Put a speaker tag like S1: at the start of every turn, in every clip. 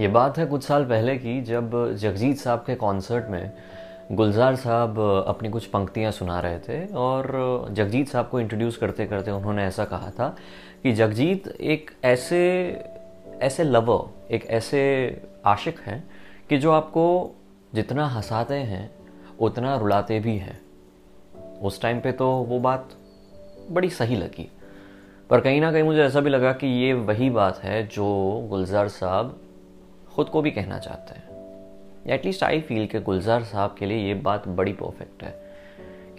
S1: ये बात है कुछ साल पहले की, जब जगजीत साहब के कॉन्सर्ट में गुलजार साहब अपनी कुछ पंक्तियाँ सुना रहे थे और जगजीत साहब को इंट्रोड्यूस करते करते उन्होंने ऐसा कहा था कि जगजीत एक ऐसे ऐसे लवर एक ऐसे आशिक हैं कि जो आपको जितना हंसाते हैं, उतना रुलाते भी हैं। उस टाइम पे तो वो बात बड़ी सही लगी। पर कहीं ना कहीं मुझे ऐसा भी लगा कि ये वही बात है जो गुलजार साहब खुद को भी कहना चाहते हैं। एटलीस्ट आई फील कि गुलजार साहब के लिए ये बात बड़ी परफेक्ट है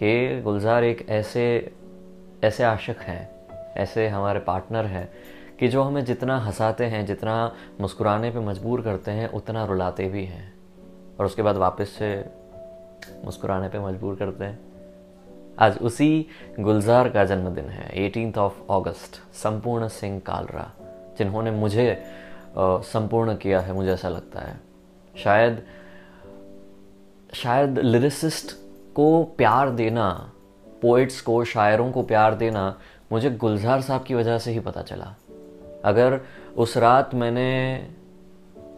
S1: कि गुलजार एक ऐसे ऐसे आशिक हैं, ऐसे हमारे पार्टनर हैं कि जो हमें जितना हंसाते हैं, जितना मुस्कुराने पे मजबूर करते हैं, उतना रुलाते भी हैं। और उसके बाद वापस से मुस्कुराने पे मजबूर करते हैं। आज उसी गुलजार का जन्मदिन है एटीन ऑफ़ अगस्त संपूर्ण सिंह कालरा, जिन्होंने मुझे संपूर्ण किया है, मुझे ऐसा लगता है। शायद शायद लिरिसिस्ट को प्यार देना पोइट्स को, शायरों को प्यार देना, मुझे गुलजार साहब की वजह से ही पता चला। अगर उस रात मैंने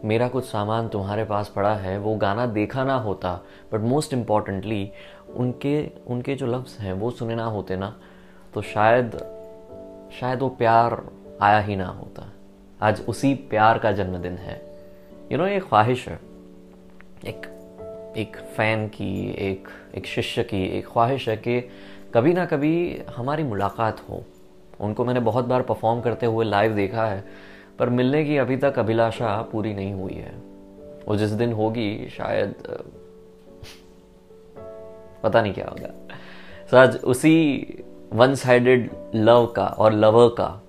S1: मेरा कुछ सामान तुम्हारे पास पड़ा है, वो गाना देखा ना होता बट मोस्ट इम्पॉर्टेंटली उनके उनके जो लफ्ज़ हैं, वो सुने ना होते ना तो शायद शायद वो प्यार आया ही ना होता। आज उसी प्यार का जन्मदिन है। यू नो ये ख्वाहिश है। एक एक फ़ैन की, एक एक शिष्य की, एक ख्वाहिश है कि कभी ना कभी हमारी मुलाकात हो। उनको मैंने बहुत बार परफॉर्म करते हुए लाइव देखा है, पर मिलने की अभी तक अभिलाषा पूरी नहीं हुई है। वो जिस दिन होगी, शायद पता नहीं क्या होगा। सो आज उसी वन साइडेड लव का और लवर का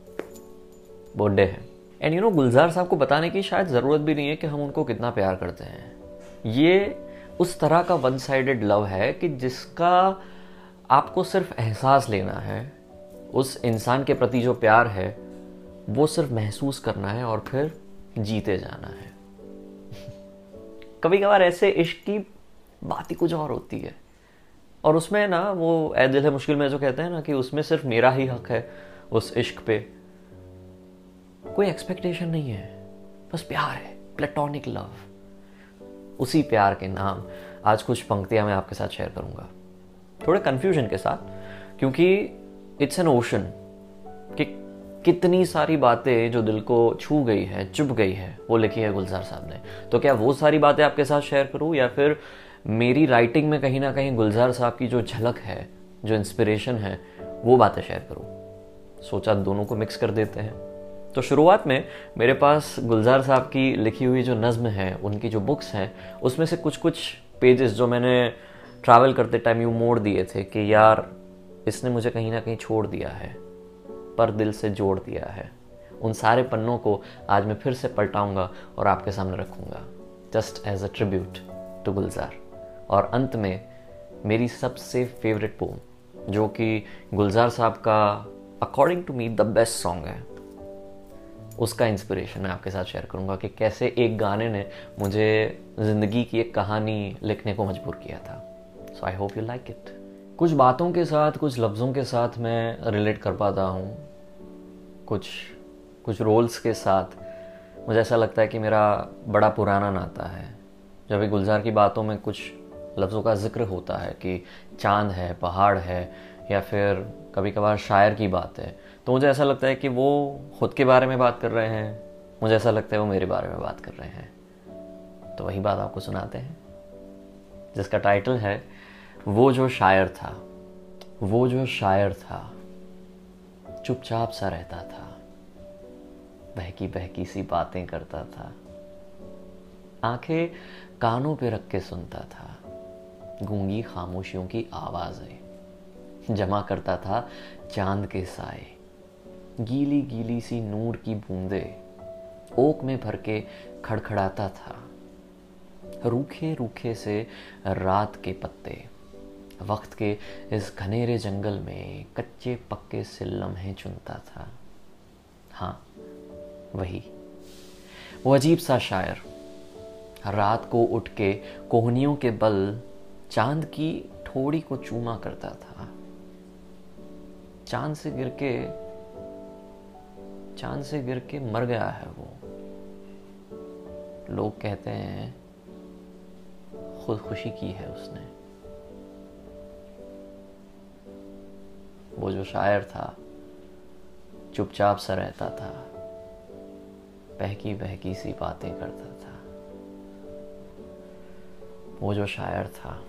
S1: बर्थडे है। एंड यू नो गुलजार साहब को बताने की शायद ज़रूरत भी नहीं है कि हम उनको कितना प्यार करते हैं। ये उस तरह का वन साइडेड लव है कि जिसका आपको सिर्फ़ एहसास लेना है, उस इंसान के प्रति जो प्यार है, वो सिर्फ़ महसूस करना है और फिर जीते जाना है। कभी कभार ऐसे इश्क की बात ही कुछ और होती है। और उसमें ना वो ए दिल है मुश्किल में जो कहते हैं ना कि उसमें सिर्फ़ मेरा ही हक है उस इश्क पे। कोई एक्सपेक्टेशन नहीं है। बस प्यार है प्लेटोनिक लव उसी प्यार के नाम आज कुछ पंक्तियाँ मैं आपके साथ शेयर करूँगा। थोड़े कंफ्यूजन के साथ, क्योंकि इट्स एन ओशन कि कितनी सारी बातें जो दिल को छू गई है चुप गई है, वो लिखी है गुलजार साहब ने। तो क्या वो सारी बातें आपके साथ शेयर करूँ या फिर मेरी राइटिंग में कहीं ना कहीं गुलजार साहब की जो झलक है, जो इंस्पिरेशन है, वो बातें शेयर करूँ? सोचा दोनों को मिक्स कर देते हैं। तो शुरुआत में मेरे पास गुलजार साहब की लिखी हुई जो नज़म है, उनकी जो बुक्स हैं, उसमें से कुछ कुछ पेजेस जो मैंने ट्रैवल करते टाइम यू मोड़ दिए थे कि यार, इसने मुझे कहीं ना कहीं छोड़ दिया है, पर दिल से जोड़ दिया है। उन सारे पन्नों को आज मैं फिर से पलटाऊँगा और आपके सामने रखूँगा just as a tribute to Gulzar. और अंत में मेरी सबसे फेवरेट पोम जो कि गुलजार साहब का according to me the best song है। उसका इंस्पिरेशन मैं आपके साथ शेयर करूँगा कि कैसे एक गाने ने मुझे ज़िंदगी की एक कहानी लिखने को मजबूर किया था। So I hope you like it कुछ बातों के साथ, कुछ लफ्ज़ों के साथ मैं रिलेट कर पाता हूँ। कुछ कुछ रोल्स के साथ। मुझे ऐसा लगता है कि मेरा बड़ा पुराना नाता है। जब भी गुलजार की बातों में कुछ लफ्ज़ों का ज़िक्र होता है कि चाँद है, पहाड़ है या फिर कभी कभार शायर की बात है तो मुझे ऐसा लगता है कि वो खुद के बारे में बात कर रहे हैं, मुझे ऐसा लगता है वो मेरे बारे में बात कर रहे हैं। तो वही बात आपको सुनाते हैं, जिसका टाइटल है, वो जो शायर था, वो जो शायर था, चुपचाप सा रहता था बहकी बहकी सी बातें करता था, आँखें कानों पे रख के सुनता था, गूँगी खामोशियों की आवाज़ें। जमा करता था चाँद के साए। गीली गीली सी नूर की बूंदे ओक में भर के खड़खड़ाता था। रूखे रूखे से रात के पत्ते, वक्त के इस घनेरे जंगल में कच्चे पक्के से लम्हे चुनता था। हाँ वही, वो अजीब सा शायर। रात को उठ के कोहनियों के बल चाँद की ठोड़ी को चूमा करता था। चाँद से गिर के, चाँद से गिर के मर गया है वो। लोग कहते हैं, खुदकुशी की है उसने। वो जो शायर था, चुपचाप सा रहता था बहकी बहकी सी बातें करता था। वो जो शायर था,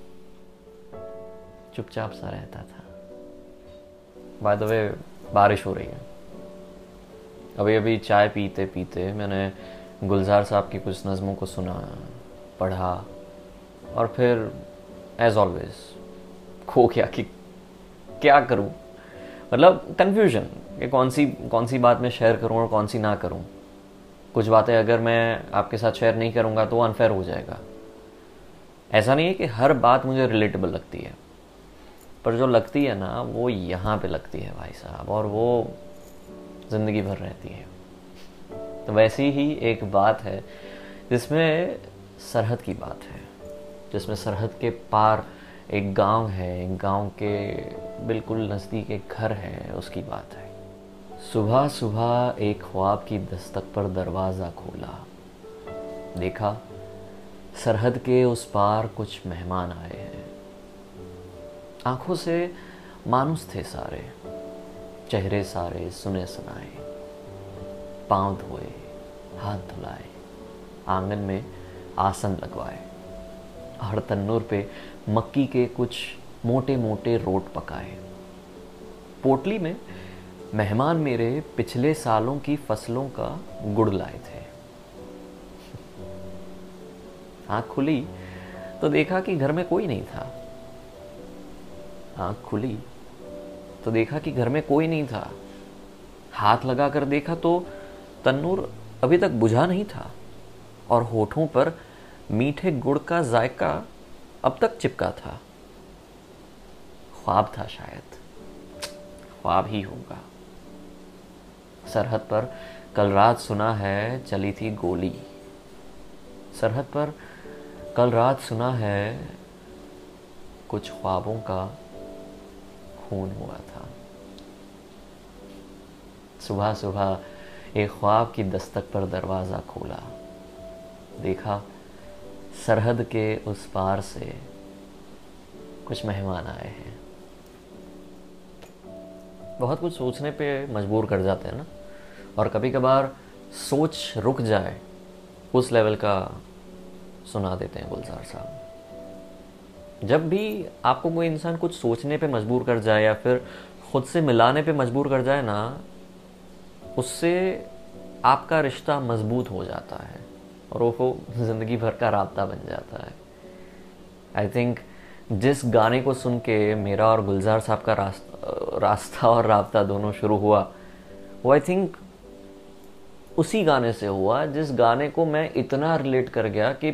S1: चुपचाप सा रहता था। बाय द वे बारिश हो रही है। अभी अभी चाय पीते पीते मैंने गुलजार साहब की कुछ नज़मों को सुना, पढ़ा और फिर एज ऑलवेज खो गया कि क्या करूँ। मतलब कन्फ्यूज़न कि कौन सी कौन सी बात मैं शेयर करूँ और कौन सी ना करूँ। कुछ बातें अगर मैं आपके साथ शेयर नहीं करूँगा तो अनफेयर हो जाएगा। ऐसा नहीं है कि हर बात मुझे रिलेटेबल लगती है। पर जो लगती है ना, वो यहाँ पे लगती है भाई साहब, और वो ज़िंदगी भर रहती है। तो वैसी ही एक बात है, जिसमें सरहद की बात है, जिसमें सरहद के पार एक गाँव है, एक गाँव के बिल्कुल नज़दीक एक घर है, उसकी बात है। सुबह सुबह एक ख्वाब की दस्तक पर दरवाज़ा खोला। देखा, सरहद के उस पार कुछ मेहमान आए हैं। आँखों से मानुस थे सारे, चेहरे सारे सुने सुनाए, पाँव धोए, हाथ धुलाए, आँगन में आसन लगवाए हर तन्नूर पे मक्की के कुछ मोटे मोटे रोट पकाए। पोटली में मेहमान मेरे पिछले सालों की फ़सलों का गुड़ लाए थे। आँख खुली तो देखा कि घर में कोई नहीं था। आँख खुली तो देखा कि घर में कोई नहीं था। हाथ लगाकर देखा तो तन्नूर अभी तक बुझा नहीं था, और होठों पर मीठे गुड़ का जायका अब तक चिपका था। ख्वाब था शायद, ख्वाब ही होगा। सरहद पर कल रात सुना है चली थी गोली। सरहद पर कल रात सुना है कुछ ख्वाबों का खून हुआ था। सुबह सुबह एक ख्वाब की दस्तक पर दरवाज़ा खोला। देखा, सरहद के उस पार से कुछ मेहमान आए हैं। बहुत कुछ सोचने पे मजबूर कर जाते हैं ना? और कभी कभार सोच रुक जाए, उस लेवल का सुना देते हैं गुलजार साहब। जब भी आपको कोई इंसान कुछ सोचने पे मजबूर कर जाए या फिर खुद से मिलाने पे मजबूर कर जाए ना, उससे आपका रिश्ता मज़बूत हो जाता है और वो ज़िंदगी भर का रबता बन जाता है। आई थिंक जिस गाने को सुन के मेरा और गुलजार साहब का रास्ता रास्ता और रबता दोनों शुरू हुआ, वो आई थिंक उसी गाने से हुआ जिस गाने को मैं इतना रिलेट कर गया कि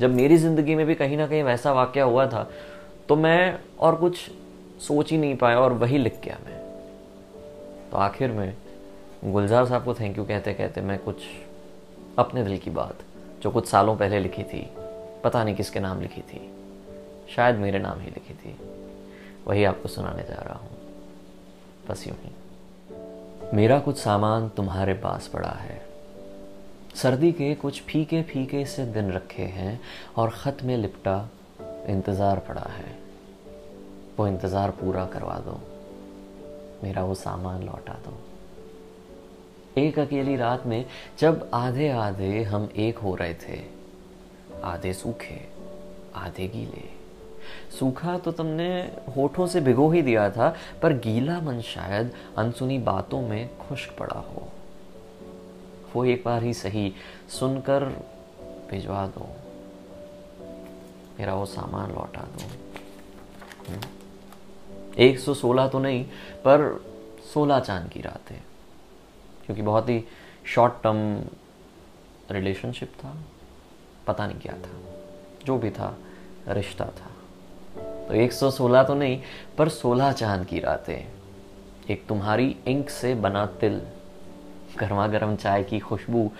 S1: जब मेरी ज़िंदगी में भी कहीं ना कहीं वैसा वाक्य हुआ था तो मैं और कुछ सोच ही नहीं पाया और वही लिख गया मैं। तो आखिर में गुलजार साहब को थैंक यू कहते कहते मैं कुछ अपने दिल की बात, जो कुछ सालों पहले लिखी थी, पता नहीं किसके नाम लिखी थी, शायद मेरे नाम ही लिखी थी, वही आपको सुनाने जा रहा हूँ। बस यूँ ही। मेरा कुछ सामान तुम्हारे पास पड़ा है। सर्दी के कुछ फीके फीके से दिन रखे हैं और ख़त में लिपटा इंतज़ार पड़ा है। वो इंतज़ार पूरा करवा दो। मेरा वो सामान लौटा दो। एक अकेली रात में जब आधे आधे हम एक हो रहे थे, आधे सूखे, आधे गीले। सूखा तो तुमने होठों से भिगो ही दिया था, पर गीला मन शायद अनसुनी बातों में खुश्क पड़ा हो। वो एक बार ही सही सुनकर भिजवा दो। मेरा वो सामान लौटा दो। हम्म। एक सौ सोलह तो नहीं, पर सोलह चाँद की रात है, क्योंकि बहुत ही शॉर्ट टर्म रिलेशनशिप था, पता नहीं क्या था, जो भी था, रिश्ता था। तो 116 तो नहीं, पर 16 चाँद की रातें, एक तुम्हारी इंक से बना तिल। गर्मा गर्म चाय की खुशबू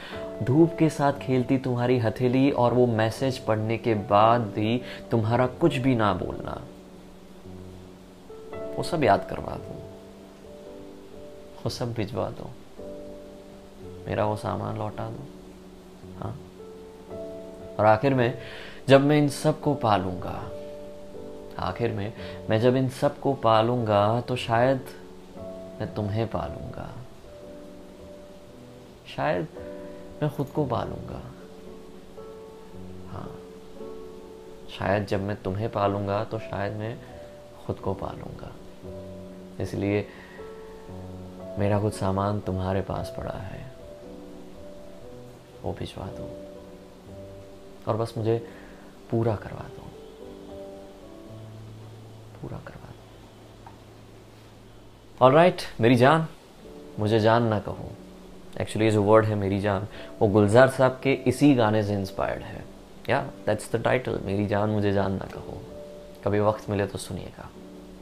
S1: धूप के साथ खेलती तुम्हारी हथेली और वो मैसेज पढ़ने के बाद भी तुम्हारा कुछ भी ना बोलना। वो सब याद करवा दो। वो सब भिजवा दो। मेरा वो सामान लौटा दो। हाँ? और आखिर में जब मैं इन सबको पालूँगा, आखिर में मैं जब इन सबको पालूँगा तो शायद मैं तुम्हें पालूँगा। शायद मैं खुद को पालूँगा। हाँ। शायद जब मैं तुम्हें पालूँगा तो शायद मैं खुद को पालूँगा। इसलिए मेरा कुछ सामान तुम्हारे पास पड़ा है। वो भिजवा दो। और बस मुझे पूरा करवा दो। पूरा करवा दो। और राइट मेरी जान, मुझे जान ना कहो। एक्चुअली जो वर्ड है मेरी जान। वो गुलजार साहब के इसी गाने से इंस्पायर्ड है। या दैट्स द टाइटल मेरी जान मुझे जान ना कहो। कभी वक्त मिले तो सुनिएगा।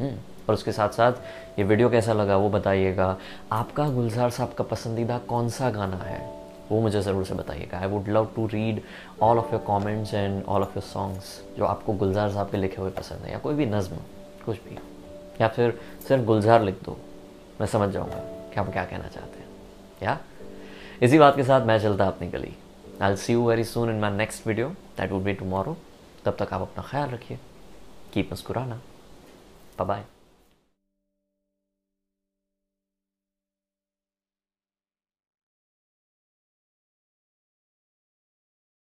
S1: हम्म, और उसके साथ साथ ये वीडियो कैसा लगा वो बताइएगा। आपका गुलजार साहब का पसंदीदा कौन सा गाना है? वो मुझे ज़रूर से बताइएगा। I would love to read all of your comments and all of your songs जो आपको गुलजार साहब के लिखे हुए पसंद है या कोई भी नज्म कुछ भी। या फिर सिर्फ़ गुलजार लिख दो। मैं समझ जाऊँगा कि आप क्या कहना चाहते हैं। या इसी बात के साथ मैं चलता अपनी गली। I see you very soon in my next video that would be tomorrow तब तक आप अपना ख्याल रखिए। कीप मुस्कुराना। बाय